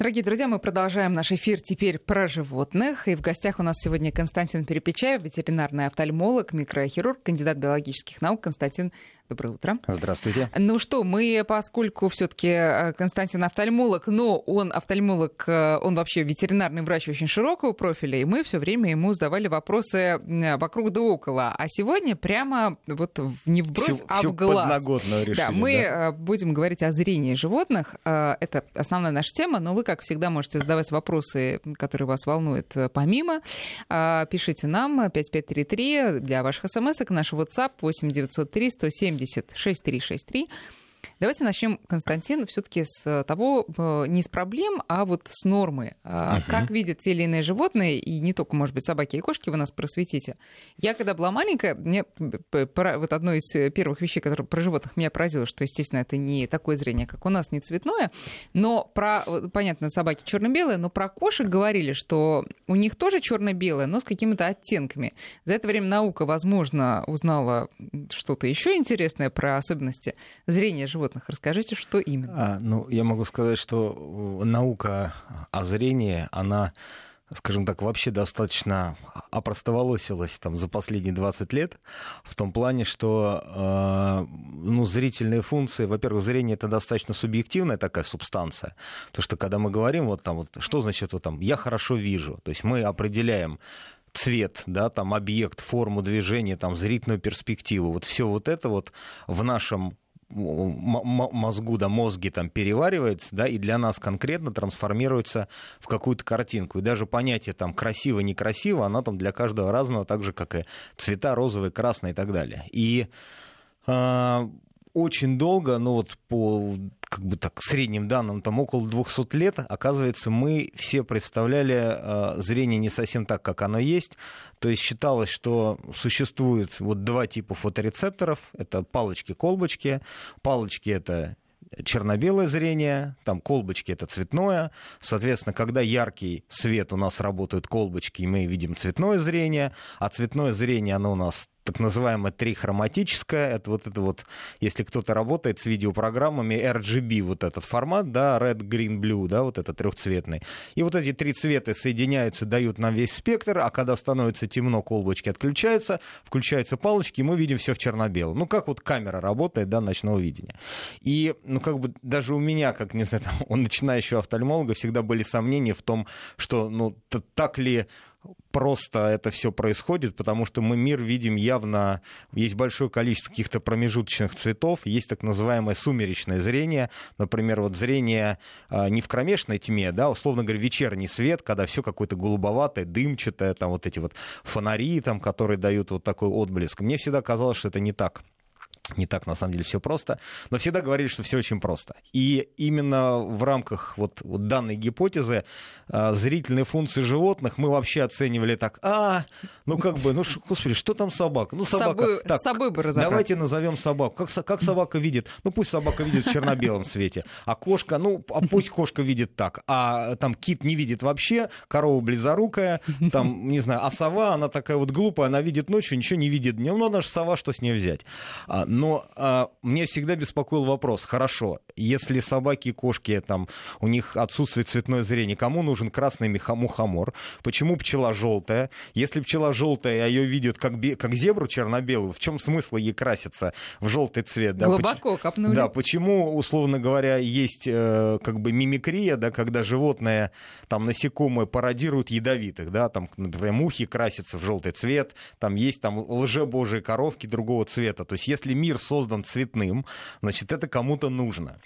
Дорогие друзья, мы продолжаем наш эфир теперь про животных. И в гостях у нас сегодня Константин Перепечаев, ветеринарный офтальмолог, микрохирург, кандидат биологических наук. Константин, доброе утро. Здравствуйте. Ну что, мы, поскольку все-таки э, Константин офтальмолог, но он офтальмолог, э, он вообще ветеринарный врач очень широкого профиля, и мы все время ему задавали вопросы вокруг да около. А сегодня прямо вот не в бровь, всю, а всю в глаз. решили, да, мы да? будем говорить о зрении животных. Это основная наша тема, но вы как всегда, можете задавать вопросы, которые вас волнуют э, помимо. А, пишите нам 5533 для ваших смс наш WhatsApp 8903 170 6363. Давайте начнем, Константин, все-таки с того, э, не с проблем, а вот с нормы. Угу. Как видят те или иные животные, и не только, может быть, собаки и кошки, вы нас просветите. Я, когда была маленькая, мне вот одно из первых вещей, которые про животных меня поразило, что, естественно, это не такое зрение, как у нас, не цветное, но про, понятно, собаки черно-белые, но про кошек говорили, что у них тоже черно-белое, но с какими-то оттенками. За это время наука, возможно, узнала что-то еще интересное про особенности зрения животных. Расскажите, что именно? А, ну, я могу сказать, что э, наука о зрении, она скажем так, вообще достаточно опростоволосилась там за последние 20 лет, в том плане, что э, ну, зрительные функции, во-первых, зрение это достаточно субъективная такая субстанция, то что когда мы говорим вот там вот, что значит вот там, я хорошо вижу, то есть мы определяем цвет, да, там объект, форму движения, там зрительную перспективу, вот все вот это вот в нашем мозгу, да, мозги там переваривается, да, и для нас конкретно трансформируется в какую-то картинку. И даже понятие там красиво-некрасиво, оно там для каждого разного, так же, как и цвета розовый, красный и так далее. И э, очень долго, ну вот по как бы так средним данным, там около 200 лет, оказывается, мы все представляли э, зрение не совсем так, как оно есть. То есть считалось, что существует вот два типа фоторецепторов. Это палочки-колбочки. Палочки — это черно-белое зрение, там колбочки это цветное. Соответственно, когда яркий свет у нас работают колбочки, мы видим цветное зрение, а цветное зрение, оно у нас так называемое трихроматическое, это вот это вот, если кто-то работает с видеопрограммами, RGB, вот этот формат, да, red, green, blue, да, вот этот трехцветный. И вот эти три цвета соединяются, дают нам весь спектр, а когда становится темно, колбочки отключаются, включаются палочки, и мы видим все в черно-белом. Ну, как вот камера работает, да, ночного видения. И, ну, как бы даже у меня, как, не знаю, там, у начинающего офтальмолога всегда были сомнения в том, что, ну, так ли просто это все происходит, потому что мы мир видим явно, есть большое количество каких-то промежуточных цветов, есть так называемое сумеречное зрение, например, вот зрение а, не в кромешной тьме, да, условно говоря, вечерний свет, когда все какое-то голубоватое, дымчатое, там вот эти вот фонари, там, которые дают вот такой отблеск. Мне всегда казалось, что это не так не так, на самом деле, все просто. Но всегда говорили, что все очень просто. И именно в рамках вот, вот данной гипотезы а, зрительные функции животных мы вообще оценивали так, а, ну как бы, ну господи, что там собака? Ну собака. Собой, так, с собой бы Давайте назовем собаку. Как, как собака видит? Ну пусть собака видит в черно-белом свете. А кошка, ну а пусть кошка видит так. А там кит не видит вообще, корова близорукая, там, не знаю, а сова, она такая вот глупая, она видит ночью, ничего не видит днем. Ну она же сова, что с ней взять? А, но а, мне всегда беспокоил вопрос, хорошо, если собаки и кошки, там, у них отсутствует цветное зрение, кому нужен красный мухомор? Почему пчела желтая? Если пчела желтая, а ее видят как, бе- как зебру черно-белую, в чем смысл ей краситься в желтый цвет? Да? Глубоко Поч- копнули. Да, почему, условно говоря, есть э, как бы мимикрия, да, когда животное, там, насекомые пародируют ядовитых, да, там, например, мухи красятся в желтый цвет, там есть там лжебожие коровки другого цвета. То есть если мир создан цветным, значит, это кому-то нужно.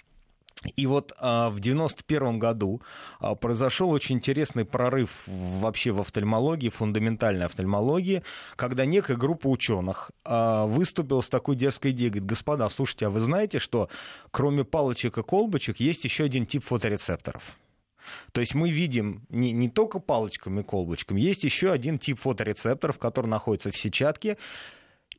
И вот а, в 91 году а, произошел очень интересный прорыв вообще в офтальмологии, фундаментальной офтальмологии, когда некая группа ученых а, выступила с такой дерзкой идеей, говорит, господа, слушайте, а вы знаете, что кроме палочек и колбочек есть еще один тип фоторецепторов? То есть мы видим не, не только палочками и колбочками, есть еще один тип фоторецепторов, который находится в сетчатке,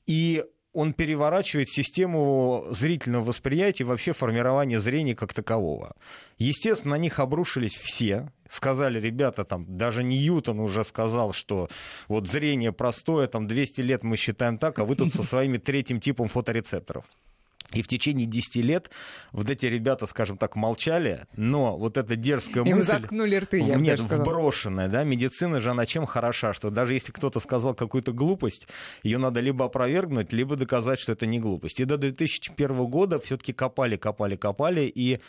и он переворачивает систему зрительного восприятия и вообще формирования зрения как такового. Естественно, на них обрушились все. Сказали, ребята, там, даже Ньютон уже сказал, что вот зрение простое, там 200 лет мы считаем так, а вы тут со своими третьим типом фоторецепторов. И в течение 10 лет вот эти ребята, скажем так, молчали, но вот эта дерзкая Им мысль... заткнули рты, я Нет, вброшенная, да, медицина же, она чем хороша, что даже если кто-то сказал какую-то глупость, ее надо либо опровергнуть, либо доказать, что это не глупость. И до 2001 года все-таки копали, копали, копали, и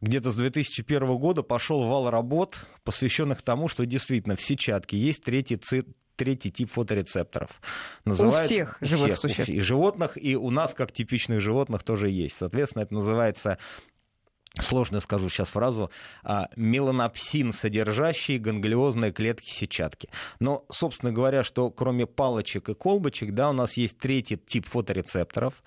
где-то с 2001 года пошел вал работ, посвященных тому, что действительно в сетчатке есть третий ци третий тип фоторецепторов. Называется, у всех живых всех, существ. И животных, и у нас, как типичных животных, тоже есть. Соответственно, это называется сложно скажу сейчас фразу, а, меланопсин, содержащие ганглиозные клетки сетчатки. Но, собственно говоря, что кроме палочек и колбочек, да, у нас есть третий тип фоторецепторов,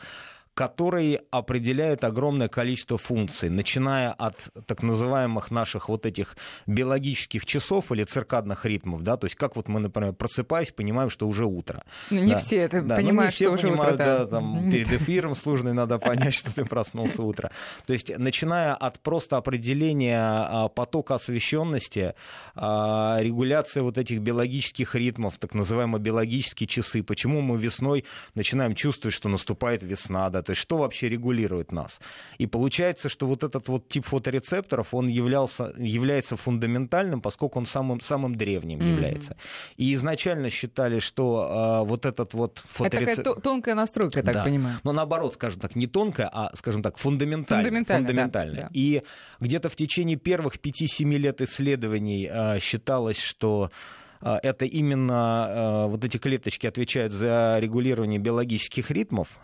которые определяют огромное количество функций, начиная от так называемых наших вот этих биологических часов или циркадных ритмов, да, то есть как вот мы, например, просыпаясь, понимаем, что уже утро. Ну, не да. все это да, понимают, ну, не все что понимают, уже утро, да. да там, перед эфиром сложно надо понять, что ты проснулся утро. То есть, начиная от просто определения а, потока освещенности, а, регуляция вот этих биологических ритмов, так называемые биологические часы, почему мы весной начинаем чувствовать, что наступает весна, да, то есть что вообще регулирует нас. И получается, что вот этот вот тип фоторецепторов, он являлся, является фундаментальным, поскольку он самым, самым древним mm-hmm. является. И изначально считали, что э, вот этот вот фоторецептор... Это такая тонкая настройка, я так да. понимаю. Но наоборот, скажем так, не тонкая, а, скажем так, фундаментальная. Фундаментальная. фундаментальная. Да, да. И где-то в течение первых 5-7 лет исследований э, считалось, что а, это именно вот эти клеточки отвечают за регулирование биологических ритмов,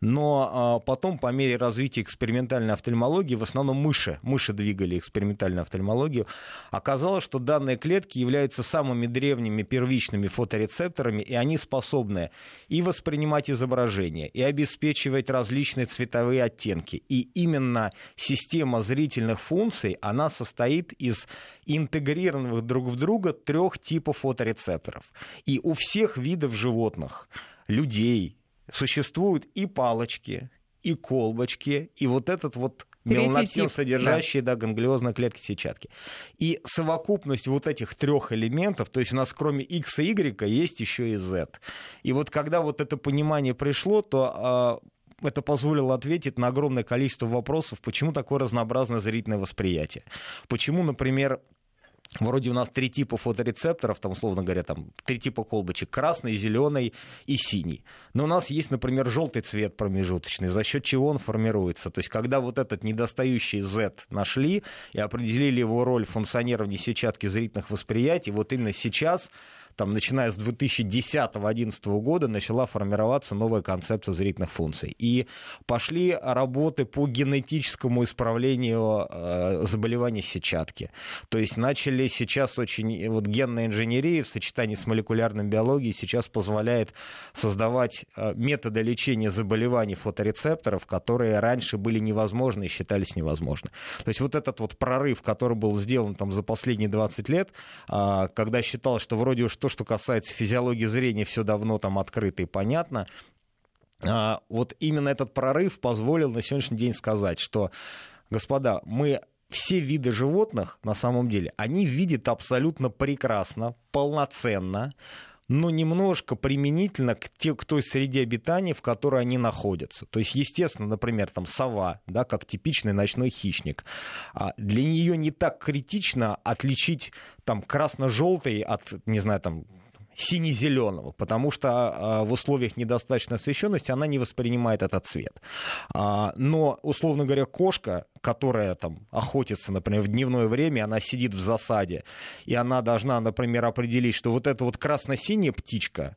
но а, потом по мере развития экспериментальной офтальмологии, в основном мыши, мыши двигали экспериментальную офтальмологию, оказалось, что данные клетки являются самыми древними первичными фоторецепторами, и они способны и воспринимать изображения, и обеспечивать различные цветовые оттенки. И именно система зрительных функций, она состоит из интегрированных друг в друга трех типов фоторецепторов. И у всех видов животных, людей, существуют и палочки, и колбочки, и вот этот вот меланопсин, содержащий да. Да, ганглиозные клетки сетчатки. И совокупность вот этих трех элементов, то есть у нас кроме X и Y есть еще и Z. И вот когда вот это понимание пришло, то э, это позволило ответить на огромное количество вопросов, почему такое разнообразное зрительное восприятие. Почему, например, Вроде у нас три типа фоторецепторов, там, условно говоря, там три типа колбочек, красный, зеленый и синий. Но у нас есть, например, желтый цвет промежуточный, за счет чего он формируется. То есть, когда вот этот недостающий Z нашли и определили его роль в функционировании сетчатки зрительных восприятий, вот именно сейчас там, начиная с 2010-2011 года начала формироваться новая концепция зрительных функций. И пошли работы по генетическому исправлению э, заболеваний сетчатки. То есть начали сейчас очень... Вот генная инженерия в сочетании с молекулярной биологией сейчас позволяет создавать э, методы лечения заболеваний фоторецепторов, которые раньше были невозможны и считались невозможны. То есть вот этот вот прорыв, который был сделан там за последние 20 лет, э, когда считалось, что вроде уж то, что касается физиологии зрения, все давно там открыто и понятно. А, вот именно этот прорыв позволил на сегодняшний день сказать, что, господа, мы все виды животных, на самом деле, они видят абсолютно прекрасно, полноценно, но немножко применительно к, те, к той среде обитания, в которой они находятся. То есть, естественно, например, там сова, да, как типичный ночной хищник, а для нее не так критично отличить там красно-желтый от, не знаю, там сине-зеленого, потому что а, в условиях недостаточной освещенности она не воспринимает этот цвет. А, но, условно говоря, кошка, которая там охотится, например, в дневное время, она сидит в засаде, и она должна, например, определить, что вот эта вот красно-синяя птичка,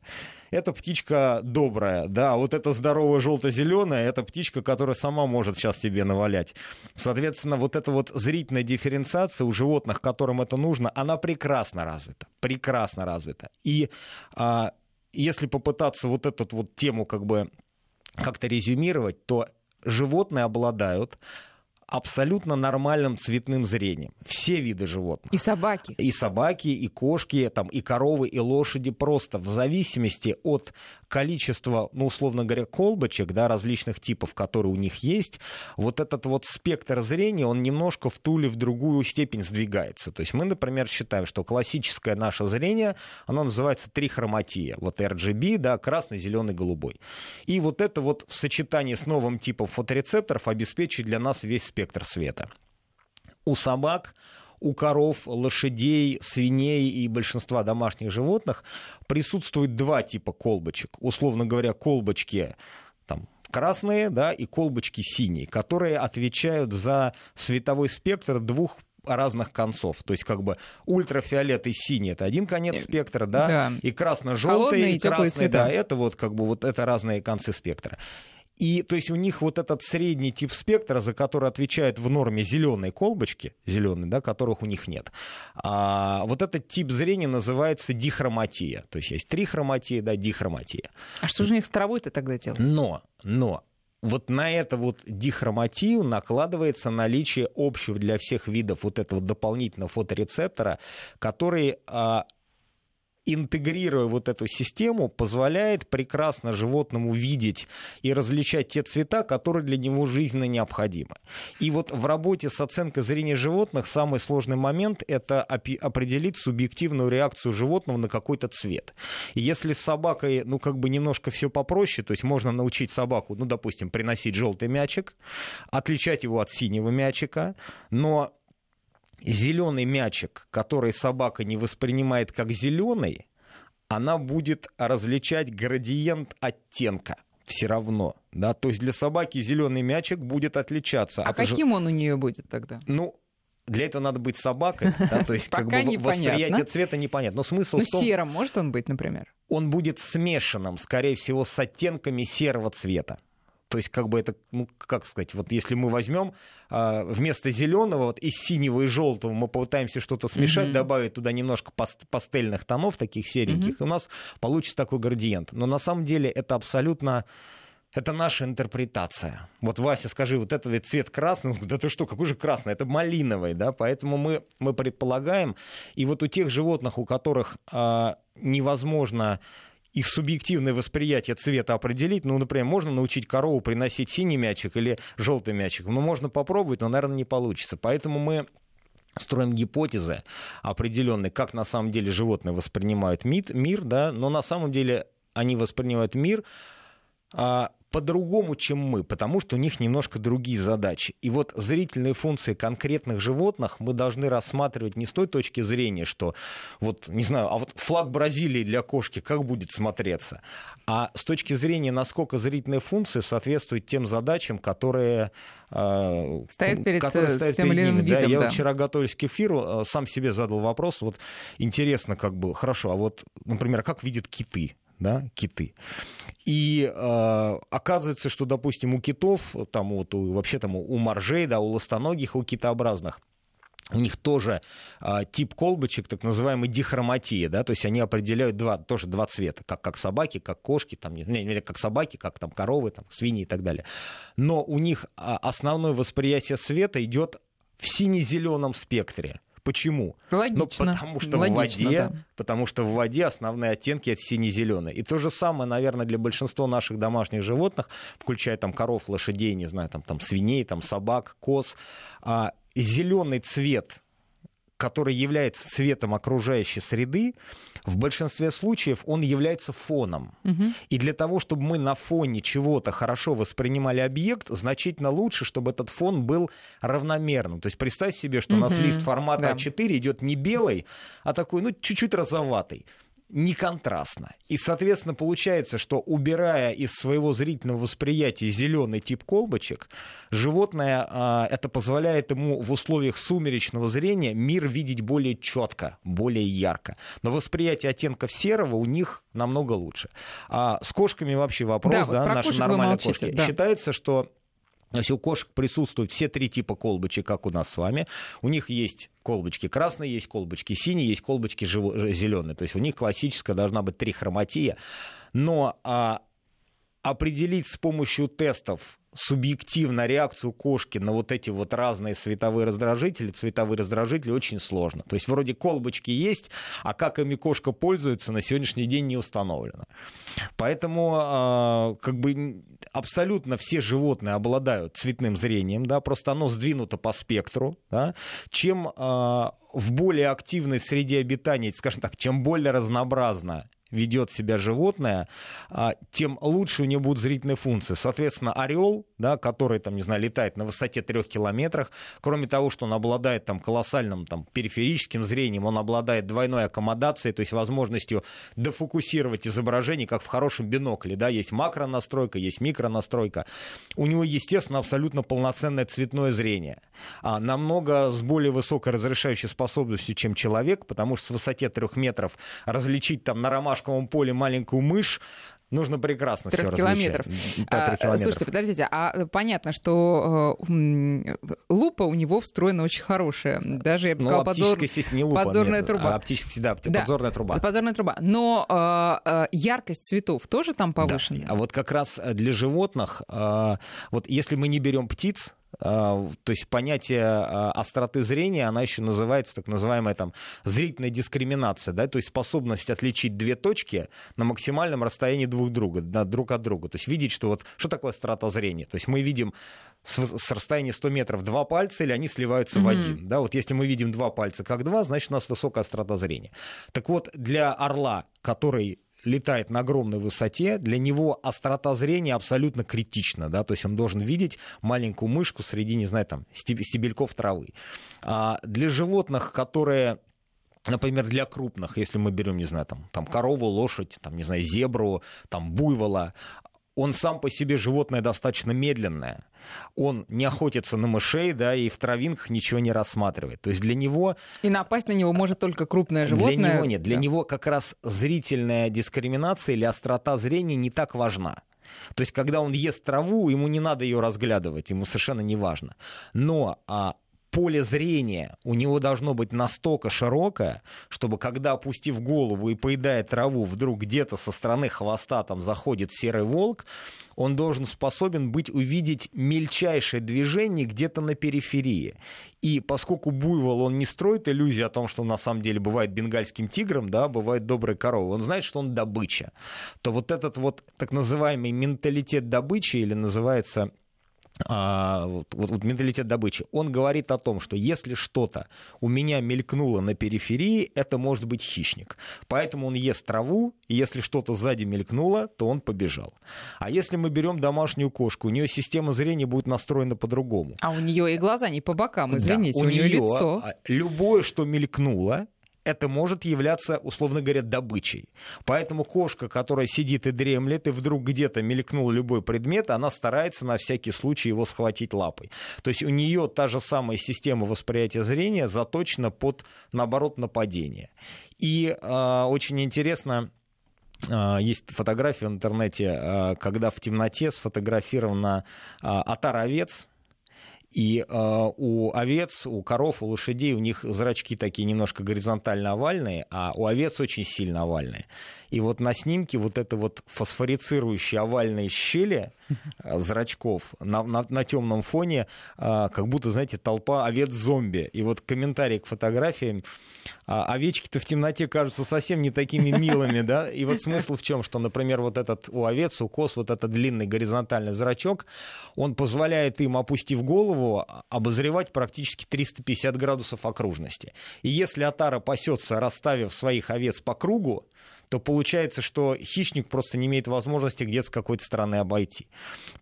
эта птичка добрая, да, вот эта здоровая желто-зеленая, это птичка, которая сама может сейчас тебе навалять. Соответственно, вот эта вот зрительная дифференциация у животных, которым это нужно, она прекрасно развита, прекрасно развита. И а, если попытаться вот эту вот тему как бы как-то резюмировать, то животные обладают абсолютно нормальным цветным зрением. Все виды животных. И собаки. И собаки, и кошки, там, и коровы, и лошади. Просто в зависимости от количество, ну, условно говоря, колбочек, да, различных типов, которые у них есть, вот этот вот спектр зрения, он немножко в ту или в другую степень сдвигается. То есть мы, например, считаем, что классическое наше зрение, оно называется трихроматия. Вот RGB, да, красный, зеленый, голубой. И вот это вот в сочетании с новым типом фоторецепторов обеспечивает для нас весь спектр света. У собак у коров, лошадей, свиней и большинства домашних животных присутствует два типа колбочек. Условно говоря, колбочки там, красные да, и колбочки синие, которые отвечают за световой спектр двух разных концов. То есть как бы ультрафиолет и синий это один конец э, спектра, да, да. и красно-желтый, и красный, да, это вот как бы вот это разные концы спектра. И то есть у них вот этот средний тип спектра, за который отвечают в норме зеленые колбочки, зеленые, да, которых у них нет. А вот этот тип зрения называется дихроматия. То есть есть трихроматия, да, дихроматия. А что же у них с травой-то тогда делать? Но, но вот на это вот дихроматию накладывается наличие общего для всех видов вот этого дополнительного фоторецептора, который а, интегрируя вот эту систему, позволяет прекрасно животному видеть и различать те цвета, которые для него жизненно необходимы. И вот в работе с оценкой зрения животных самый сложный момент — это определить субъективную реакцию животного на какой-то цвет. И если с собакой, ну, как бы немножко все попроще, то есть можно научить собаку, ну, допустим, приносить желтый мячик, отличать его от синего мячика, но зеленый мячик, который собака не воспринимает как зеленый, она будет различать градиент оттенка все равно. Да? То есть для собаки зеленый мячик будет отличаться. А каким ж... он у нее будет тогда? Ну, для этого надо быть собакой, да, то есть как бы восприятие цвета непонятно. Но смысл ну, в том... серым может он быть, например? Он будет смешанным, скорее всего, с оттенками серого цвета. То есть, как бы это, ну, как сказать, вот если мы возьмем а, вместо зеленого, вот из синего и желтого мы попытаемся что-то смешать, mm-hmm. добавить туда немножко паст- пастельных тонов, таких сереньких, mm-hmm. и у нас получится такой градиент. Но на самом деле это абсолютно это наша интерпретация. Вот, Вася, скажи, вот это ведь цвет красный. Да ты что, какой же красный? Это малиновый, да? Поэтому мы, мы предполагаем. И вот у тех животных, у которых а, невозможно их субъективное восприятие цвета определить. Ну, например, можно научить корову приносить синий мячик или желтый мячик. Ну, можно попробовать, но, наверное, не получится. Поэтому мы строим гипотезы определенные, как на самом деле животные воспринимают мир, да, но на самом деле они воспринимают мир а, по-другому, чем мы, потому что у них немножко другие задачи. И вот зрительные функции конкретных животных мы должны рассматривать не с той точки зрения, что вот, не знаю, а вот флаг Бразилии для кошки как будет смотреться, а с точки зрения, насколько зрительные функции соответствуют тем задачам, которые э, стоят перед, которые э, стоят тем перед ними. Видом, да, я да. вчера, готовясь к эфиру, э, сам себе задал вопрос, вот интересно, как бы, хорошо, а вот, например, как видят киты? Да, киты. И э, оказывается, что, допустим, у китов, там вот у, вообще там у моржей, да, у ластоногих, у китообразных, у них тоже э, тип колбочек, так называемый дихроматия, да, то есть они определяют два, тоже два цвета, как, как собаки, как кошки, там, не, не, как собаки, как там коровы, там, свиньи и так далее. Но у них а, основное восприятие света идет в сине-зеленом спектре. Почему? Логично. Ну, потому что Логично, в воде, да. потому что в воде основные оттенки это сине-зеленый. И то же самое, наверное, для большинства наших домашних животных, включая там коров, лошадей, не знаю, там, там свиней, там собак, коз. А, зеленый цвет который является цветом окружающей среды, в большинстве случаев он является фоном. Угу. И для того, чтобы мы на фоне чего-то хорошо воспринимали объект, значительно лучше, чтобы этот фон был равномерным. То есть представь себе, что угу. у нас лист формата да. А4 идет не белый, а такой, ну, чуть-чуть розоватый не контрастно. И, соответственно, получается, что убирая из своего зрительного восприятия зеленый тип колбочек, животное а, это позволяет ему в условиях сумеречного зрения мир видеть более четко, более ярко. Но восприятие оттенков серого у них намного лучше. А с кошками вообще вопрос, да, да вот наши нормальные кошки. Да. Считается, что если у кошек присутствуют все три типа колбочек, как у нас с вами, у них есть колбочки красные, есть колбочки синие, есть колбочки зеленые. То есть у них классическая должна быть трихроматия. Но а, определить с помощью тестов субъективно реакцию кошки на вот эти вот разные световые раздражители, цветовые раздражители очень сложно. То есть вроде колбочки есть, а как ими кошка пользуется, на сегодняшний день не установлено. Поэтому а, как бы абсолютно все животные обладают цветным зрением, да, просто оно сдвинуто по спектру. Да. Чем а, в более активной среде обитания, скажем так, чем более разнообразно ведет себя животное, а, тем лучше у него будут зрительные функции. Соответственно, орел, да, который, там, не знаю, летает на высоте трех километрах, кроме того, что он обладает там, колоссальным там, периферическим зрением, он обладает двойной аккомодацией, то есть возможностью дефокусировать изображение, как в хорошем бинокле. Да, есть макронастройка, есть микронастройка. У него, естественно, абсолютно полноценное цветное зрение. А, намного с более высокой разрешающей способностью, чем человек, потому что с высоте трех метров различить там на ромашку ромашковом поле маленькую мышь, нужно прекрасно все километров. А, слушайте, подождите, а понятно, что э, лупа у него встроена очень хорошая. Даже, я бы ну, сказала, подзор... не лупа, подзорная нет, труба. А оптически, да, да, подзорная труба. Подзорная труба. Но э, яркость цветов тоже там повышена? Да. А вот как раз для животных, э, вот если мы не берем птиц, то есть понятие а, остроты зрения, она еще называется так называемая там зрительная дискриминация, да, то есть способность отличить две точки на максимальном расстоянии друг друга, да, друг от друга. То есть видеть, что вот что такое острота зрения. То есть мы видим с, с расстояния 100 метров два пальца или они сливаются mm-hmm. в один. Да, вот если мы видим два пальца как два, значит у нас высокая острота зрения. Так вот, для орла, который летает на огромной высоте, для него острота зрения абсолютно критична, да, то есть он должен видеть маленькую мышку среди, не знаю, там, стебельков травы. А для животных, которые Например, для крупных, если мы берем, не знаю, там, там корову, лошадь, там, не знаю, зебру, там, буйвола, он сам по себе животное достаточно медленное. Он не охотится на мышей, да, и в травинках ничего не рассматривает. То есть для него... И напасть на него может только крупное животное? Для него нет. Для да. него как раз зрительная дискриминация или острота зрения не так важна. То есть, когда он ест траву, ему не надо ее разглядывать, ему совершенно не важно. Но а, поле зрения у него должно быть настолько широкое, чтобы когда, опустив голову и поедая траву, вдруг где-то со стороны хвоста там заходит серый волк, он должен способен быть увидеть мельчайшее движение где-то на периферии. И поскольку буйвол, он не строит иллюзии о том, что он на самом деле бывает бенгальским тигром, да, бывает доброй коровой, он знает, что он добыча, то вот этот вот так называемый менталитет добычи или называется а, вот, вот, вот менталитет добычи, он говорит о том, что если что-то у меня мелькнуло на периферии, это может быть хищник. Поэтому он ест траву, и если что-то сзади мелькнуло, то он побежал. А если мы берем домашнюю кошку, у нее система зрения будет настроена по-другому. А у нее и глаза не по бокам, извините, да, у, у нее лицо. А, любое, что мелькнуло, это может являться, условно говоря, добычей. Поэтому кошка, которая сидит и дремлет, и вдруг где-то мелькнул любой предмет, она старается на всякий случай его схватить лапой. То есть у нее та же самая система восприятия зрения заточена под, наоборот, нападение. И э, очень интересно, а, есть фотография в интернете, а, когда в темноте сфотографирована отар овец, и э, у овец, у коров, у лошадей у них зрачки такие немножко горизонтально овальные, а у овец очень сильно овальные. И вот на снимке вот это вот фосфорицирующие овальные щели э, зрачков на, на, на темном фоне, э, как будто, знаете, толпа овец-зомби. И вот комментарий к фотографиям. А, овечки-то в темноте кажутся совсем не такими милыми, да? И вот смысл в чем, что, например, вот этот у овец, у коз, вот этот длинный горизонтальный зрачок, он позволяет им, опустив голову, обозревать практически 350 градусов окружности. И если отара пасется, расставив своих овец по кругу, то получается, что хищник просто не имеет возможности где-то с какой-то стороны обойти.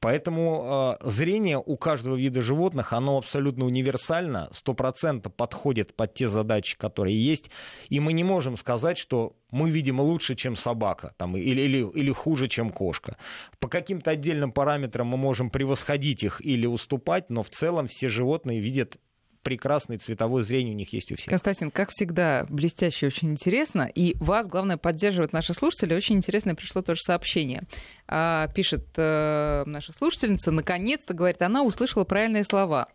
Поэтому э, зрение у каждого вида животных, оно абсолютно универсально, 100% подходит под те задачи, которые есть. И мы не можем сказать, что мы видим лучше, чем собака, там, или, или, или хуже, чем кошка. По каким-то отдельным параметрам мы можем превосходить их или уступать, но в целом все животные видят прекрасное цветовое зрение у них есть у всех. Константин, как всегда, блестяще, очень интересно. И вас, главное, поддерживают наши слушатели. Очень интересно пришло тоже сообщение. А, пишет э, наша слушательница, наконец-то, говорит, она услышала правильные слова.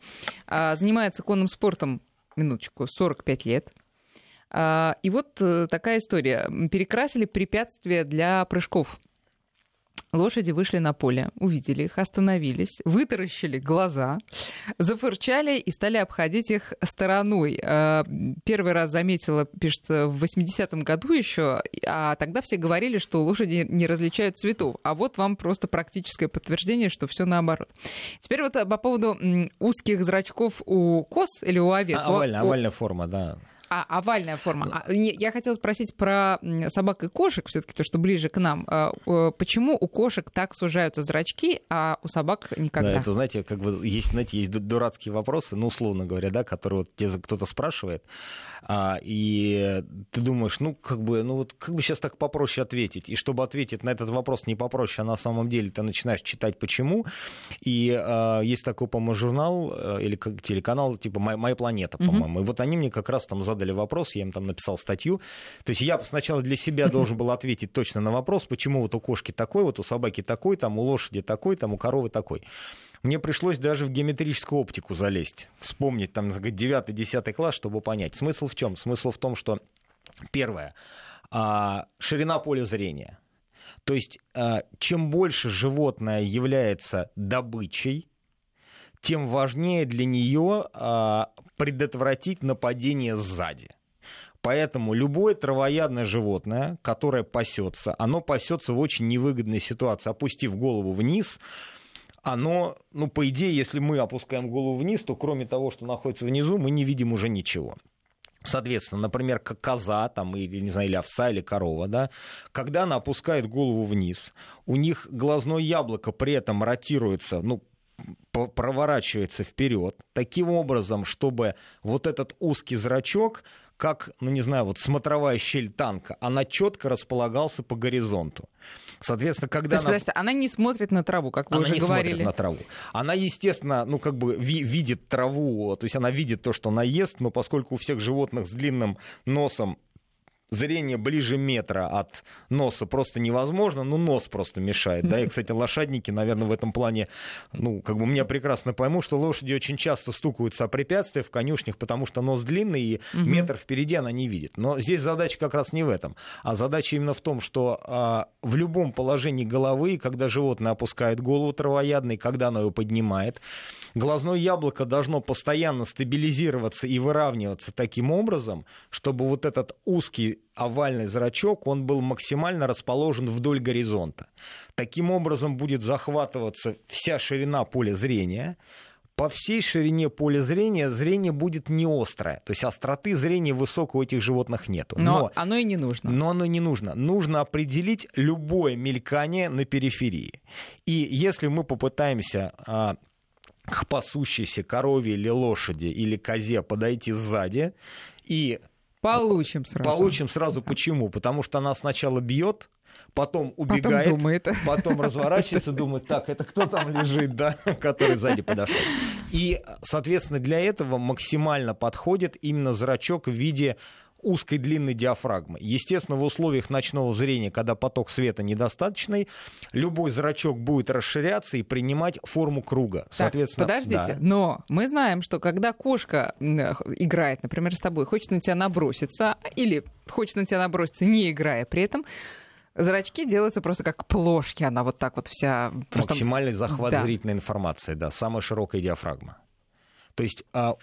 А, занимается конным спортом, минуточку, 45 лет. А, и вот э, такая история. Перекрасили препятствия для прыжков Лошади вышли на поле, увидели их, остановились, вытаращили глаза, зафырчали и стали обходить их стороной. Э, первый раз заметила, пишет, в 80-м году еще, а тогда все говорили, что лошади не различают цветов. А вот вам просто практическое подтверждение, что все наоборот. Теперь вот по поводу узких зрачков у коз или у овец. А, овальная, овальная форма, да. А, овальная форма. А, я хотела спросить про собак и кошек, все-таки то, что ближе к нам. А, почему у кошек так сужаются зрачки, а у собак никогда? Да, это, знаете, как бы есть, знаете, есть дурацкие вопросы, ну, условно говоря, да, которые вот тебе кто-то спрашивает, а, и ты думаешь, ну, как бы, ну, вот как бы сейчас так попроще ответить. И чтобы ответить на этот вопрос не попроще, а на самом деле ты начинаешь читать почему. И а, есть такой, по-моему, журнал э, или телеканал, типа «Моя планета», по-моему. Mm-hmm. И вот они мне как раз там задали задали вопрос, я им там написал статью. То есть я сначала для себя должен был ответить точно на вопрос, почему вот у кошки такой, вот у собаки такой, там у лошади такой, там у коровы такой. Мне пришлось даже в геометрическую оптику залезть, вспомнить там 9-10 класс, чтобы понять. Смысл в чем? Смысл в том, что первое, а, ширина поля зрения. То есть а, чем больше животное является добычей, тем важнее для нее а, предотвратить нападение сзади. Поэтому любое травоядное животное, которое пасется, оно пасется в очень невыгодной ситуации. Опустив голову вниз, оно, ну, по идее, если мы опускаем голову вниз, то кроме того, что находится внизу, мы не видим уже ничего. Соответственно, например, как коза, там, или, не знаю, или овца, или корова, да, когда она опускает голову вниз, у них глазное яблоко при этом ротируется, ну, проворачивается вперед, таким образом, чтобы вот этот узкий зрачок, как, ну не знаю, вот смотровая щель танка, она четко располагался по горизонту. Соответственно, когда То есть, она... она не смотрит на траву, как вы она уже не говорили. Смотрит на траву. Она, естественно, ну как бы ви- видит траву, то есть она видит то, что она ест, но поскольку у всех животных с длинным носом зрение ближе метра от носа просто невозможно, ну, нос просто мешает, да, и, кстати, лошадники, наверное, в этом плане, ну, как бы меня прекрасно пойму, что лошади очень часто стукаются о препятствия в конюшнях, потому что нос длинный, и метр впереди она не видит. Но здесь задача как раз не в этом, а задача именно в том, что а, в любом положении головы, когда животное опускает голову травоядный, когда оно ее поднимает, глазное яблоко должно постоянно стабилизироваться и выравниваться таким образом, чтобы вот этот узкий овальный зрачок, он был максимально расположен вдоль горизонта. Таким образом будет захватываться вся ширина поля зрения, по всей ширине поля зрения зрение будет не острое. То есть остроты зрения высокой у этих животных нету. Но, но оно и не нужно. Но оно не нужно. Нужно определить любое мелькание на периферии. И если мы попытаемся а, к пасущейся корове или лошади или козе подойти сзади и Получим сразу. Получим сразу. Почему? Потому что она сначала бьет, потом убегает, потом, думает. потом разворачивается, думает, так, это кто там лежит, да, который сзади подошел. И, соответственно, для этого максимально подходит именно зрачок в виде узкой длинной диафрагмы. Естественно, в условиях ночного зрения, когда поток света недостаточный, любой зрачок будет расширяться и принимать форму круга. Соответственно, так, подождите, да. но мы знаем, что когда кошка играет, например, с тобой, хочет на тебя наброситься, или хочет на тебя наброситься, не играя при этом, Зрачки делаются просто как плошки, она вот так вот вся... Максимальный захват да. зрительной информации, да, самая широкая диафрагма. То есть а,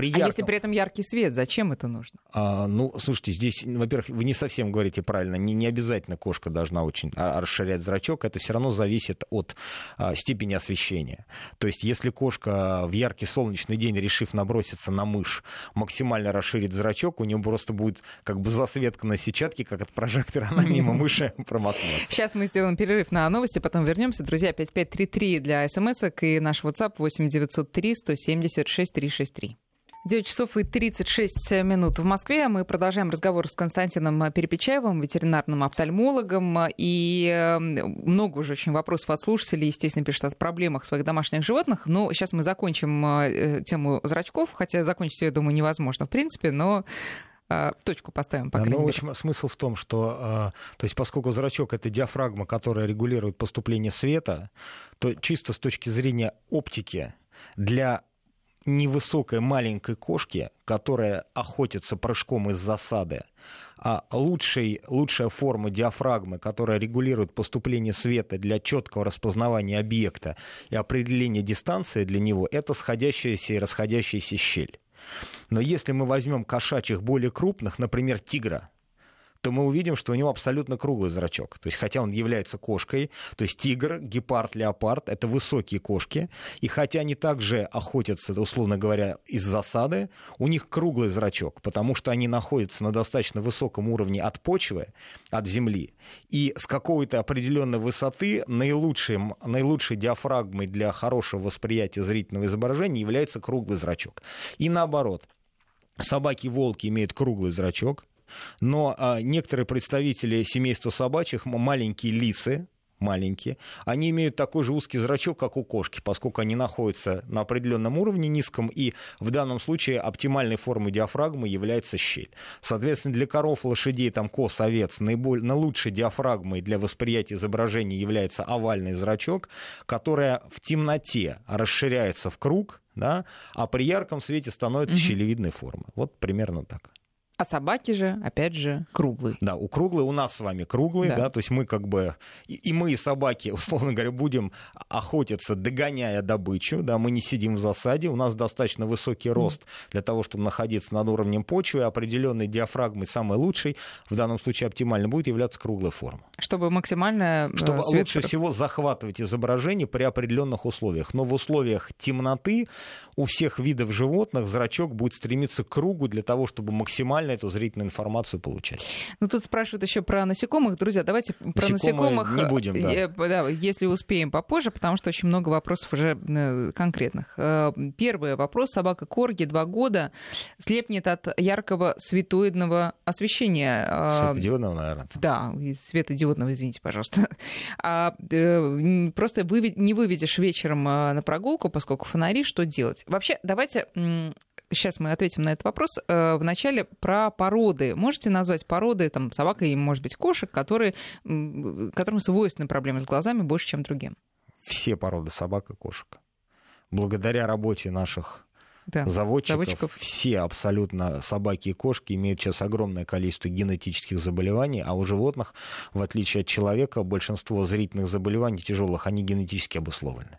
при ярком... А если при этом яркий свет, зачем это нужно? А, ну, слушайте, здесь, во-первых, вы не совсем говорите правильно. Не, не обязательно кошка должна очень а, расширять зрачок. Это все равно зависит от а, степени освещения. То есть, если кошка в яркий солнечный день, решив наброситься на мышь, максимально расширит зрачок, у нее просто будет как бы засветка на сетчатке, как от прожектора, она мимо мыши промахнется. Сейчас мы сделаем перерыв на новости, потом вернемся. Друзья, 5533 для смс и наш WhatsApp 8903 176 363. 9 часов и 36 минут в Москве. Мы продолжаем разговор с Константином Перепечаевым, ветеринарным офтальмологом. И эм, много уже очень вопросов от слушателей, естественно, пишут о проблемах своих домашних животных. Но сейчас мы закончим э, тему зрачков, хотя закончить ее, я думаю, невозможно в принципе, но э, точку поставим, по крайней ну, мере. Общем, смысл в том, что, э, то есть, поскольку зрачок — это диафрагма, которая регулирует поступление света, то чисто с точки зрения оптики для невысокой маленькой кошки, которая охотится прыжком из засады, а лучшей, лучшая форма диафрагмы, которая регулирует поступление света для четкого распознавания объекта и определения дистанции для него, это сходящаяся и расходящаяся щель. Но если мы возьмем кошачьих более крупных, например, тигра, то мы увидим, что у него абсолютно круглый зрачок. То есть, хотя он является кошкой, то есть тигр, гепард, леопард — это высокие кошки, и хотя они также охотятся, условно говоря, из засады, у них круглый зрачок, потому что они находятся на достаточно высоком уровне от почвы, от земли, и с какой-то определенной высоты наилучшей, наилучшей диафрагмой для хорошего восприятия зрительного изображения является круглый зрачок. И наоборот, собаки-волки имеют круглый зрачок, но а, некоторые представители семейства собачьих, маленькие лисы, маленькие, они имеют такой же узкий зрачок, как у кошки, поскольку они находятся на определенном уровне низком, и в данном случае оптимальной формой диафрагмы является щель. Соответственно, для коров, лошадей, там, коз, овец наиболее, наилучшей диафрагмой для восприятия изображения является овальный зрачок, которая в темноте расширяется в круг, да, а при ярком свете становится угу. щелевидной формы. Вот примерно так. А собаки же, опять же, круглые. Да, у круглые, у нас с вами круглые, да, да то есть мы как бы, и, мы, и собаки, условно говоря, будем охотиться, догоняя добычу, да, мы не сидим в засаде, у нас достаточно высокий рост для того, чтобы находиться над уровнем почвы, определенной диафрагмой самой лучшей, в данном случае оптимально будет являться круглая форма. Чтобы максимально... Э, чтобы свет... лучше всего захватывать изображение при определенных условиях. Но в условиях темноты у всех видов животных зрачок будет стремиться к кругу для того, чтобы максимально максимально эту зрительную информацию получать. Ну, тут спрашивают еще про насекомых. Друзья, давайте про насекомых... не будем, да. Э, да. Если успеем попозже, потому что очень много вопросов уже э, конкретных. Э, первый вопрос. Собака Корги, два года, слепнет от яркого светоидного освещения. Светодиодного, наверное. Да, светодиодного, извините, пожалуйста. А, просто не выведешь вечером на прогулку, поскольку фонари, что делать? Вообще, давайте сейчас мы ответим на этот вопрос. Э, вначале про породы. Можете назвать породы, там, собака и, может быть, кошек, которые, которым свойственны проблемы с глазами больше, чем другим? Все породы собак и кошек. Благодаря работе наших да, заводчиков, заводчиков, все абсолютно собаки и кошки имеют сейчас огромное количество генетических заболеваний, а у животных, в отличие от человека, большинство зрительных заболеваний тяжелых, они генетически обусловлены.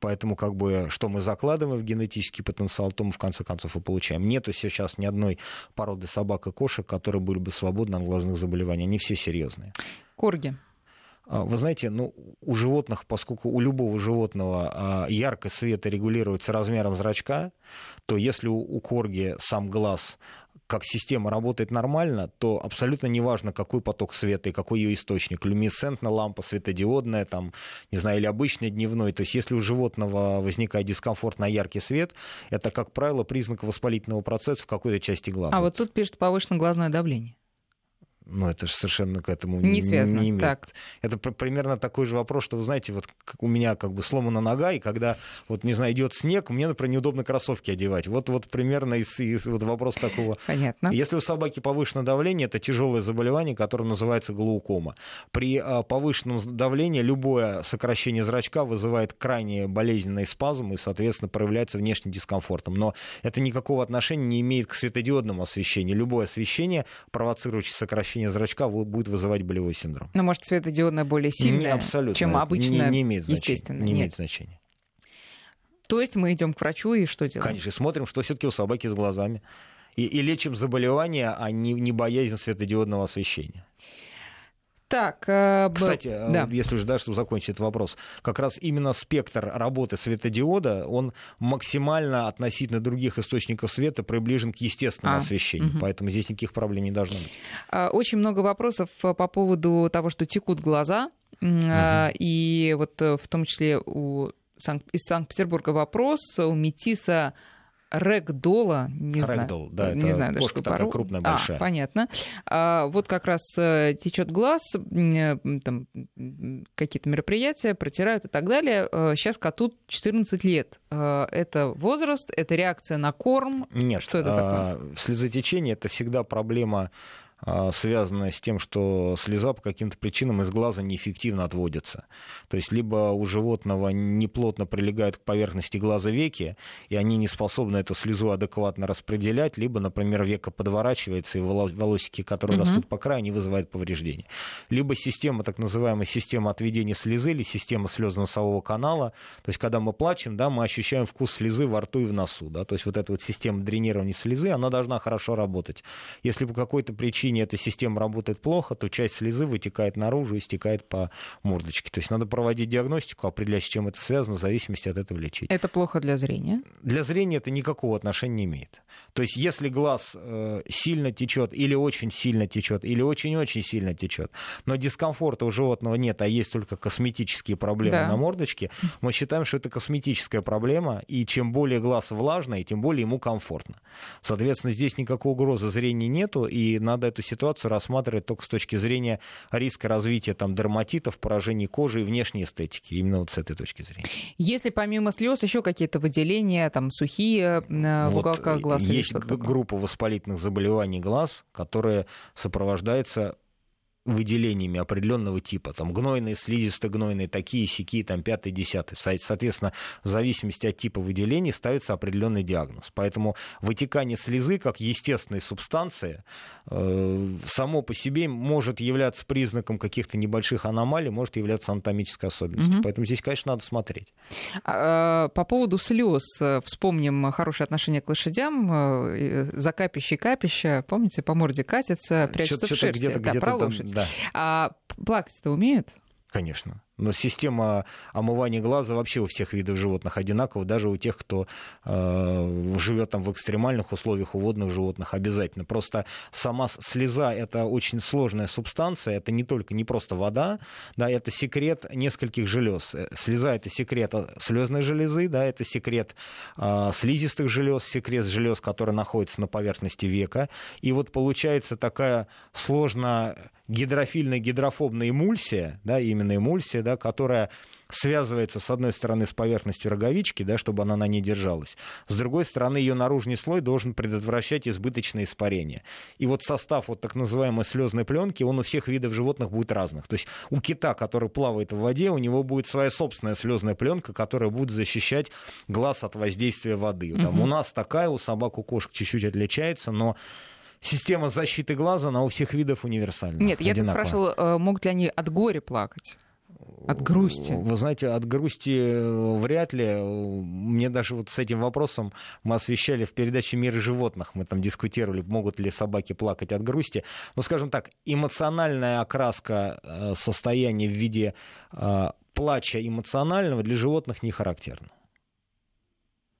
Поэтому как бы что мы закладываем в генетический потенциал, то мы в конце концов и получаем. Нету сейчас ни одной породы собак и кошек, которые были бы свободны от глазных заболеваний. Они все серьезные. Корги. А, вы знаете, ну, у животных, поскольку у любого животного а, яркость света регулируется размером зрачка, то если у корги сам глаз как система работает нормально, то абсолютно неважно, какой поток света и какой ее источник. Люминесцентная лампа, светодиодная, там, не знаю, или обычный дневной. То есть если у животного возникает дискомфорт на яркий свет, это, как правило, признак воспалительного процесса в какой-то части глаза. А вот тут пишет повышенное глазное давление ну, это же совершенно к этому не, связано. не имеет. Так. Это примерно такой же вопрос, что, вы знаете, вот у меня как бы сломана нога, и когда, вот, не знаю, идет снег, мне, например, неудобно кроссовки одевать. Вот, вот примерно из, из вот вопрос такого. Понятно. Если у собаки повышенное давление, это тяжелое заболевание, которое называется глаукома. При а, повышенном давлении любое сокращение зрачка вызывает крайне болезненный спазм и, соответственно, проявляется внешним дискомфортом. Но это никакого отношения не имеет к светодиодному освещению. Любое освещение, провоцирующее сокращение сокращение зрачка будет вызывать болевой синдром. Но может светодиодная более сильная, абсолютно. чем обычная, не, не имеет значения, естественно. Не нет. имеет значения. То есть мы идем к врачу и что делаем? Конечно, смотрим, что все-таки у собаки с глазами. И, и лечим заболевание, а не, не боязнь светодиодного освещения. Так, э, Кстати, э, да. если уже да, чтобы закончить этот вопрос, как раз именно спектр работы светодиода, он максимально относительно других источников света приближен к естественному а, освещению, угу. поэтому здесь никаких проблем не должно быть. А, очень много вопросов э, по поводу того, что текут глаза, угу. и вот в том числе у из Санкт-Петербурга вопрос у Метиса Рэгдола, не Рэгдол, знаю, да, не это знаю даже кошка такая крупная, большая. А, понятно. А, вот как раз э, течет глаз, э, там какие-то мероприятия протирают и так далее. Сейчас э, коту 14 лет. Это возраст, это реакция на корм. Нет, что это такое? слезотечение это всегда проблема а, связанная с тем, что слеза по каким-то причинам из глаза неэффективно отводится. То есть либо у животного неплотно прилегают к поверхности глаза веки, и они не способны эту слезу адекватно распределять, либо, например, века подворачивается, и волосики, которые угу. растут по краю, они вызывают повреждения. Либо система, так называемая система отведения слезы или система слезно-носового канала, то есть когда мы плачем, да, мы ощущаем вкус слезы во рту и в носу. Да, то есть вот эта вот система дренирования слезы, она должна хорошо работать. Если по какой-то причине причине эта система работает плохо, то часть слезы вытекает наружу и стекает по мордочке. То есть надо проводить диагностику, определять, с чем это связано, в зависимости от этого лечить. Это плохо для зрения? Для зрения это никакого отношения не имеет. То есть если глаз э, сильно течет или очень сильно течет, или очень-очень сильно течет, но дискомфорта у животного нет, а есть только косметические проблемы да. на мордочке, мы считаем, что это косметическая проблема, и чем более глаз влажный, тем более ему комфортно. Соответственно, здесь никакой угрозы зрения нету, и надо эту ситуацию рассматривать только с точки зрения риска развития там, дерматитов, поражений кожи и внешней эстетики. Именно вот с этой точки зрения. Если помимо слез еще какие-то выделения, там сухие э, в вот уголках глаз? Есть группа воспалительных заболеваний глаз, которая сопровождается выделениями определенного типа, там гнойные, слизисто-гнойные, такие, сякие, там пятый, десятый. Соответственно, в зависимости от типа выделений ставится определенный диагноз. Поэтому вытекание слезы как естественной субстанции э, само по себе может являться признаком каких-то небольших аномалий, может являться анатомической особенностью. Угу. Поэтому здесь, конечно, надо смотреть. А, по поводу слез э, вспомним хорошее отношение к лошадям. Э, Закапище капища, помните, по морде катится, прячется в шерсти. Где-то, да, где-то про лошадь. Да. А плакать-то умеют? Конечно. Но система омывания глаза вообще у всех видов животных одинакова, даже у тех, кто э, живет там в экстремальных условиях у водных животных обязательно. Просто сама слеза это очень сложная субстанция, это не только не просто вода, да, это секрет нескольких желез. Э, слеза это секрет слезной железы, да, это секрет э, слизистых желез, секрет желез, которые находятся на поверхности века. И вот получается такая сложная гидрофильная гидрофобная эмульсия, да, именно эмульсия, да, которая связывается с одной стороны с поверхностью роговички, да, чтобы она на ней держалась, с другой стороны ее наружный слой должен предотвращать избыточное испарение. И вот состав вот так называемой слезной пленки, он у всех видов животных будет разных. То есть у кита, который плавает в воде, у него будет своя собственная слезная пленка, которая будет защищать глаз от воздействия воды. Там угу. у нас такая, у собак, у кошек чуть-чуть отличается, но система защиты глаза, она у всех видов универсальна. Нет, я спрашивала, э, могут ли они от горя плакать? От грусти? Вы знаете, от грусти э, вряд ли. Мне даже вот с этим вопросом мы освещали в передаче «Мир животных». Мы там дискутировали, могут ли собаки плакать от грусти. Но, скажем так, эмоциональная окраска э, состояния в виде плача эмоционального для животных не характерна.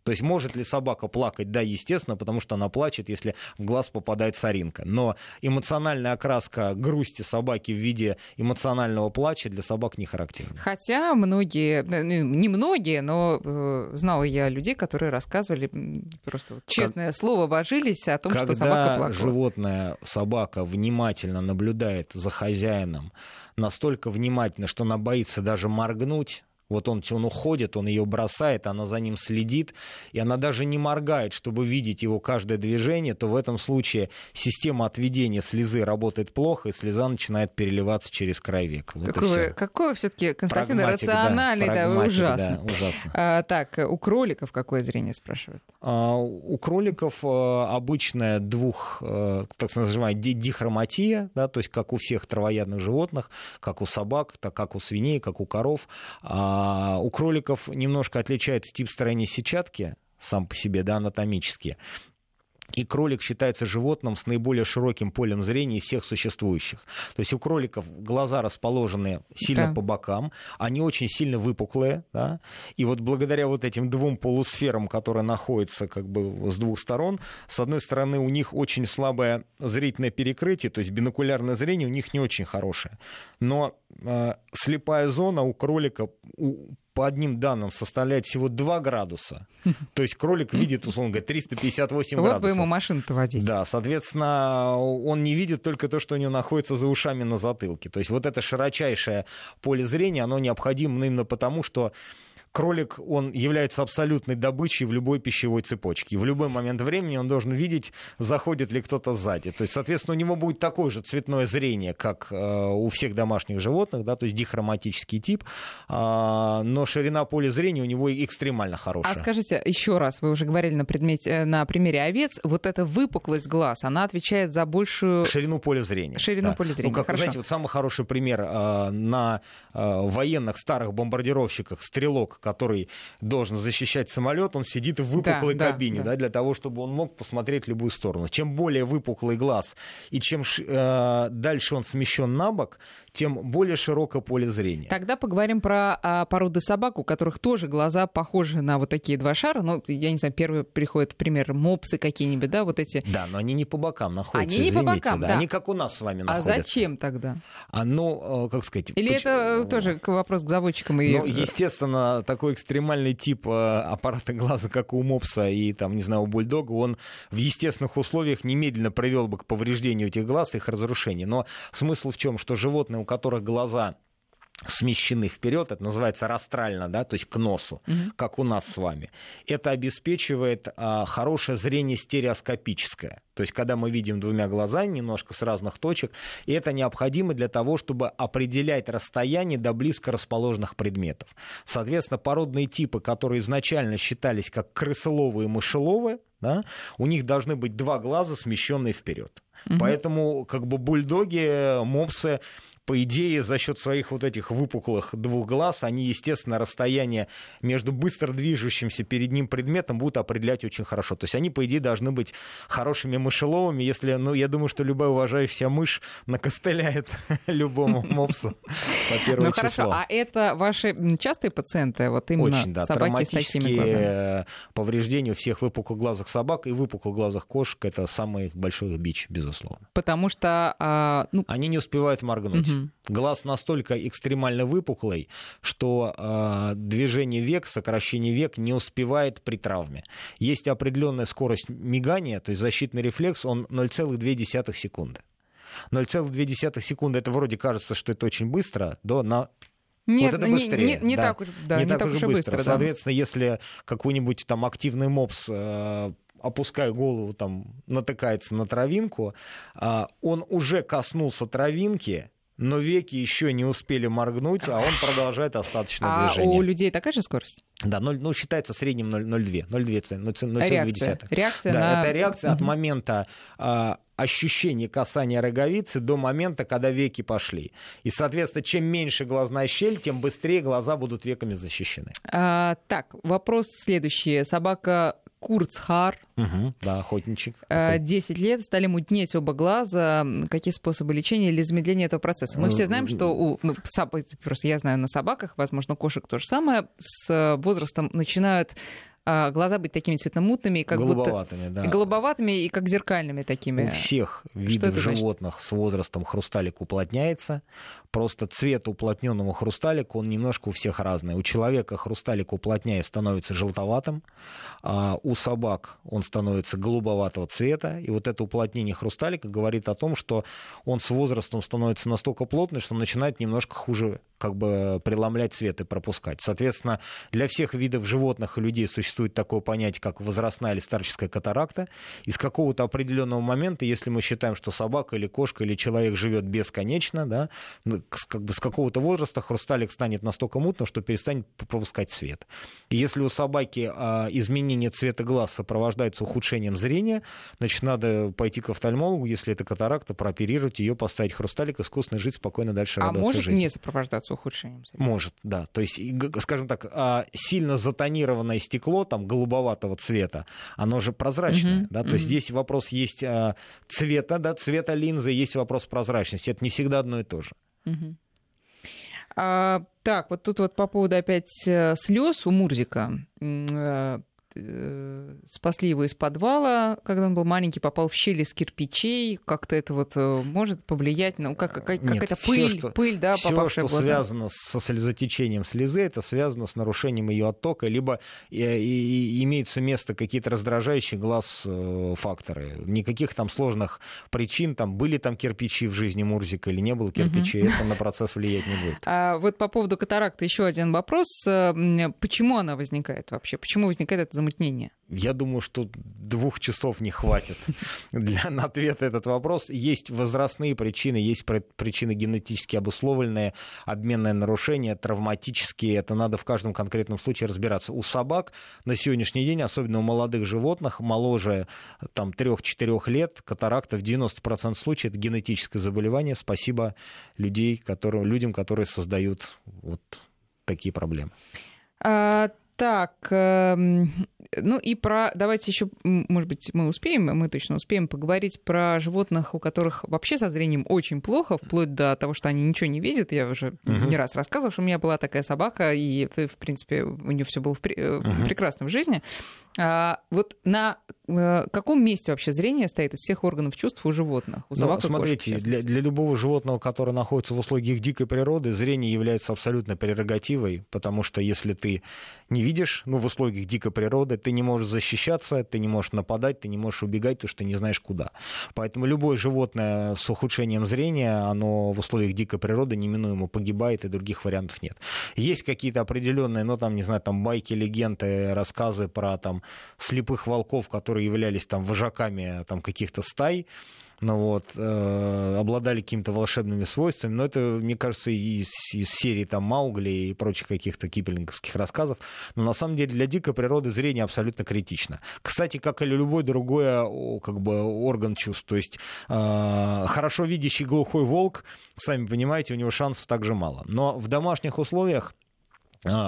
То есть может ли собака плакать? Да, естественно, потому что она плачет, если в глаз попадает соринка. Но эмоциональная окраска грусти собаки в виде эмоционального плача для собак не характерна. Хотя многие, э, ну, не многие, но э, знала я людей, которые рассказывали, просто вот, честное как... слово, божились о том, Когда что собака плакала. животное, собака внимательно наблюдает за хозяином, настолько внимательно, что она боится даже моргнуть, вот он, он уходит, он ее бросает, она за ним следит, и она даже не моргает, чтобы видеть его каждое движение, то в этом случае система отведения слезы работает плохо, и слеза начинает переливаться через край века. Вот какое, какое все-таки, Константин, Прагматик, рациональный, да, да, ужасно. Да, ужасно. А, так, у кроликов какое зрение спрашивают? А, у кроликов а, обычная двух, а, так называемая дихроматия, да, то есть как у всех травоядных животных, как у собак, так как у свиней, как у коров. А у кроликов немножко отличается тип строения сетчатки сам по себе, да, анатомически. И кролик считается животным с наиболее широким полем зрения из всех существующих. То есть у кроликов глаза расположены сильно да. по бокам, они очень сильно выпуклые, да? и вот благодаря вот этим двум полусферам, которые находятся как бы с двух сторон, с одной стороны у них очень слабое зрительное перекрытие, то есть бинокулярное зрение у них не очень хорошее, но э, слепая зона у кролика у, по одним данным составляет всего 2 градуса. То есть кролик видит, условно говоря, 358 вот градусов. Вот бы ему машину-то водить. Да, соответственно, он не видит только то, что у него находится за ушами на затылке. То есть вот это широчайшее поле зрения, оно необходимо именно потому, что кролик, он является абсолютной добычей в любой пищевой цепочке. И в любой момент времени он должен видеть, заходит ли кто-то сзади. То есть, соответственно, у него будет такое же цветное зрение, как э, у всех домашних животных, да, то есть дихроматический тип, э, но ширина поля зрения у него экстремально хорошая. А скажите еще раз, вы уже говорили на, предмете, на примере овец, вот эта выпуклость глаз, она отвечает за большую... Ширину поля зрения. Ширину да. поля зрения, ну, как, Хорошо. Знаете, вот самый хороший пример э, на э, военных старых бомбардировщиках стрелок, который должен защищать самолет, он сидит в выпуклой да, кабине, да, да. Да, для того, чтобы он мог посмотреть любую сторону. Чем более выпуклый глаз и чем э, дальше он смещен на бок, тем более широкое поле зрения. Тогда поговорим про а, породы собак, у которых тоже глаза похожи на вот такие два шара. Ну, я не знаю, первый приходит пример мопсы какие-нибудь, да, вот эти. Да, но они не по бокам находятся. Они не извините, по бокам, да. да. Они как у нас с вами находятся. А зачем тогда? А ну, э, как сказать... Или почему... это тоже вопрос к заводчикам? И... Ну, естественно, такой экстремальный тип э, аппарата глаза, как у мопса и, там, не знаю, у бульдога, он в естественных условиях немедленно привел бы к повреждению этих глаз их разрушению. Но смысл в чем? Что животные, у которых глаза смещены вперед, это называется растрально, да, то есть к носу, угу. как у нас с вами. Это обеспечивает а, хорошее зрение стереоскопическое, то есть когда мы видим двумя глазами немножко с разных точек, и это необходимо для того, чтобы определять расстояние до близко расположенных предметов. Соответственно, породные типы, которые изначально считались как крысоловые и мышеловые, да, у них должны быть два глаза, смещенные вперед. Угу. Поэтому как бы бульдоги, мопсы по идее, за счет своих вот этих выпуклых двух глаз, они, естественно, расстояние между быстро движущимся перед ним предметом будут определять очень хорошо. То есть они, по идее, должны быть хорошими мышеловыми, если, ну, я думаю, что любая уважающая мышь накостыляет любому мопсу по первое Ну хорошо, а это ваши частые пациенты, вот именно очень, да, собаки с такими глазами? повреждения у всех выпуклых глазах собак и выпуклых глазах кошек, это самый большой бич, безусловно. Потому что... А, ну... Они не успевают моргнуть. Угу. Глаз настолько экстремально выпуклый, что э, движение век, сокращение век не успевает при травме. Есть определенная скорость мигания, то есть защитный рефлекс, он 0,2 секунды. 0,2 секунды, это вроде кажется, что это очень быстро, до на нет, вот это быстрее. Не, не, не да. так уж, да, не, не так, так уж быстро. быстро. Соответственно, да. если какой-нибудь там активный мопс э, опуская голову, там, натыкается на травинку, э, он уже коснулся травинки, но веки еще не успели моргнуть, а он продолжает остаточное а движение. А у людей такая же скорость? Да, 0, ну, считается средним 0,2. 0,2 реакция. реакция да, на... Это реакция от момента а, ощущения касания роговицы до момента, когда веки пошли. И, соответственно, чем меньше глазная щель, тем быстрее глаза будут веками защищены. А, так, вопрос следующий. Собака Курцхар. Угу, да, охотничек. 10 э, лет, стали мутнеть оба глаза. Какие способы лечения или замедления этого процесса? Мы все знаем, что у... Ну, просто я знаю на собаках, возможно, кошек то же самое, с возрастом начинают глаза быть такими цветномутными, как голубоватыми, будто... да. Голубоватыми, и как зеркальными такими. У всех видов животных значит? с возрастом хрусталик уплотняется. Просто цвет уплотненного хрусталика, он немножко у всех разный. У человека хрусталик уплотняя становится желтоватым, а у собак он становится голубоватого цвета. И вот это уплотнение хрусталика говорит о том, что он с возрастом становится настолько плотный, что начинает немножко хуже как бы преломлять цвет и пропускать. Соответственно, для всех видов животных и людей существует такое понятие, как возрастная или старческая катаракта. И с какого-то определенного момента, если мы считаем, что собака или кошка или человек живет бесконечно, да, ну, как бы с какого-то возраста хрусталик станет настолько мутным, что перестанет пропускать свет. И если у собаки а, изменение цвета глаз сопровождается ухудшением зрения, значит, надо пойти к офтальмологу, если это катаракта, прооперировать ее, поставить хрусталик, искусственно жить спокойно дальше а может жизни. не сопровождаться ухудшением зрения? Может, да. То есть, скажем так, а, сильно затонированное стекло, там, голубоватого цвета, оно же прозрачное, uh-huh, да, то есть здесь вопрос есть а, цвета, да, цвета линзы, есть вопрос прозрачности. Это не всегда одно и то же. Угу. А, так, вот тут вот по поводу опять э, слез у Мурзика. Э, спасли его из подвала, когда он был маленький, попал в щели из кирпичей. Как-то это вот э, может повлиять на... Как, как, Нет, это всё, пыль, что- пыль, да, попавшая что в глаза. связано со слезотечением слезы, это связано с нарушением ее оттока, либо э, и- и имеются место какие-то раздражающие глаз факторы. Никаких там сложных причин, там были там кирпичи в жизни Мурзика или не было кирпичей, это на процесс влиять не будет. А вот по поводу катаракты еще один вопрос. Почему она возникает вообще? Почему возникает это замутнение? Я думаю, что двух часов не хватит для, на ответ на этот вопрос. Есть возрастные причины, есть при- причины генетически обусловленные, обменное нарушение, травматические. Это надо в каждом конкретном случае разбираться. У собак на сегодняшний день, особенно у молодых животных, моложе там, 3-4 лет, катаракта в 90% случаев это генетическое заболевание. Спасибо людей, которые, людям, которые создают вот такие проблемы. Так, эм, ну и про... Давайте еще, может быть, мы успеем, мы точно успеем поговорить про животных, у которых вообще со зрением очень плохо, вплоть до того, что они ничего не видят. Я уже Мгм. не раз рассказывала, что у меня была такая собака, и, в принципе, у нее все было в пре- э, Мгм. прекрасно в жизни. А, вот на э, каком месте вообще зрение стоит из всех органов чувств у животных? У Ну, собак кошек, в смотрите, для, частности? для любого животного, которое находится в условиях дикой природы, зрение является абсолютно прерогативой, потому что если ты не видишь, ну, в условиях дикой природы, ты не можешь защищаться, ты не можешь нападать, ты не можешь убегать, потому что ты не знаешь куда. Поэтому любое животное с ухудшением зрения, оно в условиях дикой природы неминуемо погибает, и других вариантов нет. Есть какие-то определенные, ну, там, не знаю, там байки, легенды, рассказы про там слепых волков, которые являлись там вожаками там каких-то стай, ну вот, э, обладали какими-то волшебными свойствами, но это, мне кажется, из, из серии там Маугли и прочих каких-то киплинговских рассказов, но на самом деле для дикой природы зрение абсолютно критично. Кстати, как и любой другой о, как бы, орган чувств, то есть э, хорошо видящий глухой волк, сами понимаете, у него шансов также мало. Но в домашних условиях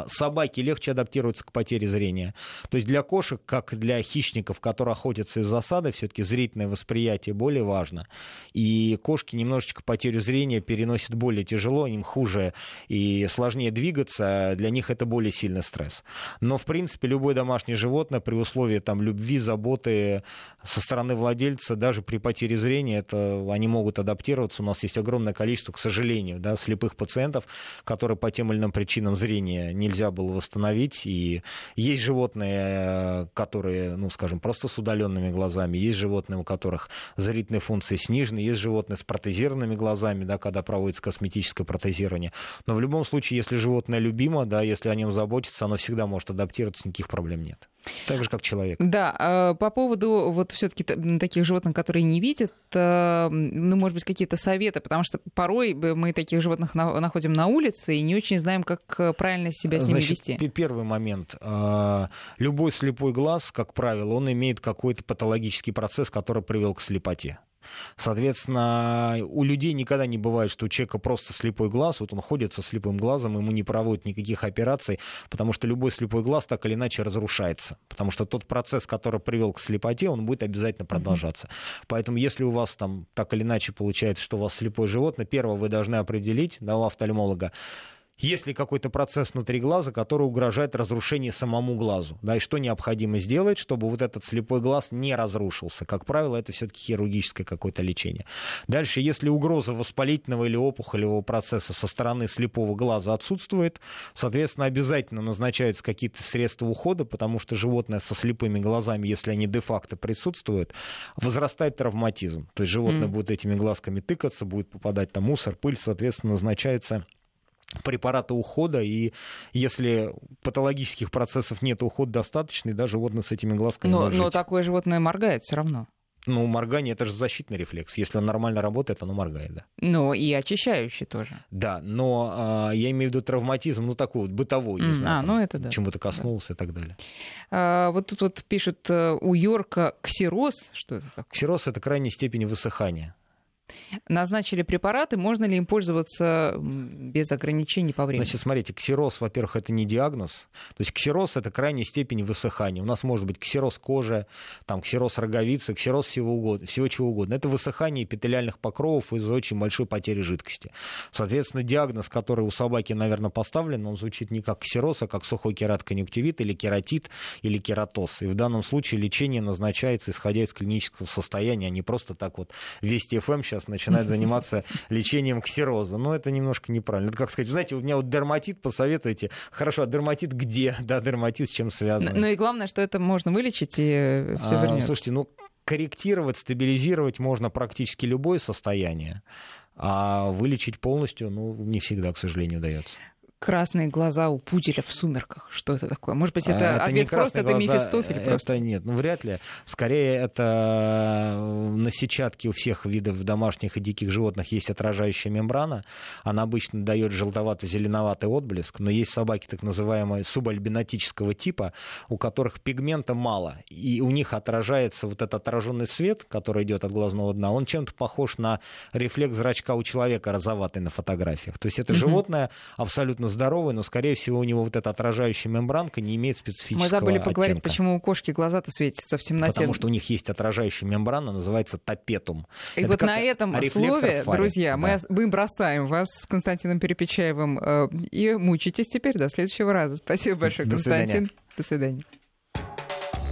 Собаки легче адаптируются к потере зрения. То есть для кошек, как для хищников, которые охотятся из засады, все-таки зрительное восприятие более важно. И кошки немножечко потерю зрения переносят более тяжело, им хуже и сложнее двигаться, для них это более сильный стресс. Но, в принципе, любое домашнее животное при условии там, любви, заботы со стороны владельца, даже при потере зрения, это, они могут адаптироваться. У нас есть огромное количество, к сожалению, да, слепых пациентов, которые по тем или иным причинам зрения нельзя было восстановить. И есть животные, которые, ну, скажем, просто с удаленными глазами, есть животные, у которых зрительные функции снижены, есть животные с протезированными глазами, да, когда проводится косметическое протезирование. Но в любом случае, если животное любимо, да, если о нем заботиться, оно всегда может адаптироваться, никаких проблем нет. Так же, как человек. Да, а по поводу вот все-таки таких животных, которые не видят, э, ну, может быть, какие-то советы, потому что порой мы таких животных на- находим на улице и не очень знаем, как э, правильно себя с ними Значит, вести. пе- Первый момент. А, Любой слепой глаз, как правило, он имеет какой-то патологический процесс, который привел к слепоте. Соответственно, у людей никогда не бывает, что у человека просто слепой глаз, вот он ходит со слепым глазом, ему не проводят никаких операций, потому что любой слепой глаз так или иначе разрушается. Потому что тот процесс, который привел к слепоте, он будет обязательно продолжаться. Поэтому если у вас там так или иначе получается, что у вас слепое животное, первое вы должны определить, да, у офтальмолога, есть ли какой-то процесс внутри глаза, который угрожает разрушению самому глазу, да, и что необходимо сделать, чтобы вот этот слепой глаз не разрушился. Как правило, это все-таки хирургическое какое-то лечение. Дальше, если угроза воспалительного или опухолевого процесса со стороны слепого глаза отсутствует, соответственно, обязательно назначаются какие-то средства ухода, потому что животное со слепыми глазами, если они де-факто присутствуют, возрастает травматизм. То есть животное Мгм. будет этими глазками тыкаться, будет попадать там мусор, пыль, соответственно, назначается препараты ухода, и если патологических процессов нет, уход достаточный, да, животное с этими глазками Но, может но жить. такое животное моргает все равно. Ну, моргание — это же защитный рефлекс. Если он нормально работает, оно моргает, да. Ну, и очищающий тоже. Да, но а, я имею в виду травматизм, ну, такой вот бытовой, не М, знаю, а, там, ну это да. чему-то коснулся и так далее. А, вот тут вот пишет э, у Йорка ксероз. Что это такое? Ксероз — это крайняя степень высыхания. Назначили препараты, можно ли им пользоваться без ограничений по времени? Значит, смотрите, ксероз, во-первых, это не диагноз. То есть ксероз — это крайняя степень высыхания. У нас может быть ксероз кожи, там, ксероз роговицы, ксероз всего, угодно, всего чего угодно. Это высыхание эпителиальных покровов из-за очень большой потери жидкости. Соответственно, диагноз, который у собаки, наверное, поставлен, он звучит не как ксероз, а как сухой кератконъюнктивит или кератит или кератоз. И в данном случае лечение назначается, исходя из клинического состояния, а не просто так вот Вести ФМ сейчас начинает заниматься лечением ксероза. Но это немножко неправильно. Это как сказать, знаете, у меня вот дерматит, посоветуйте. Хорошо, а дерматит где? Да, дерматит с чем связан? Ну и главное, что это можно вылечить и все а, вернется. Слушайте, ну корректировать, стабилизировать можно практически любое состояние, а вылечить полностью, ну, не всегда, к сожалению, удается красные глаза у пуделя в сумерках. Что это такое? Может быть, это, это ответ просто глаза, это Мефистофель? Это просто? нет, ну вряд ли. Скорее, это э, на сетчатке у всех видов домашних и диких животных есть отражающая мембрана. Она обычно дает желтовато-зеленоватый отблеск, но есть собаки так называемые субальбинотического типа, у которых пигмента мало, и у них отражается вот этот отраженный свет, который идет от глазного дна, он чем-то похож на рефлекс зрачка у человека розоватый на фотографиях. То есть это животное абсолютно здоровый, но, скорее всего, у него вот эта отражающая мембранка не имеет специфического Мы забыли поговорить, оттенка. почему у кошки глаза-то светятся в темноте. Потому что у них есть отражающая мембрана, называется топетум. И Это вот на этом слове, друзья, да. мы, мы бросаем вас с Константином Перепечаевым э, и мучитесь теперь до следующего раза. Спасибо большое, до Константин. Свидания. До свидания.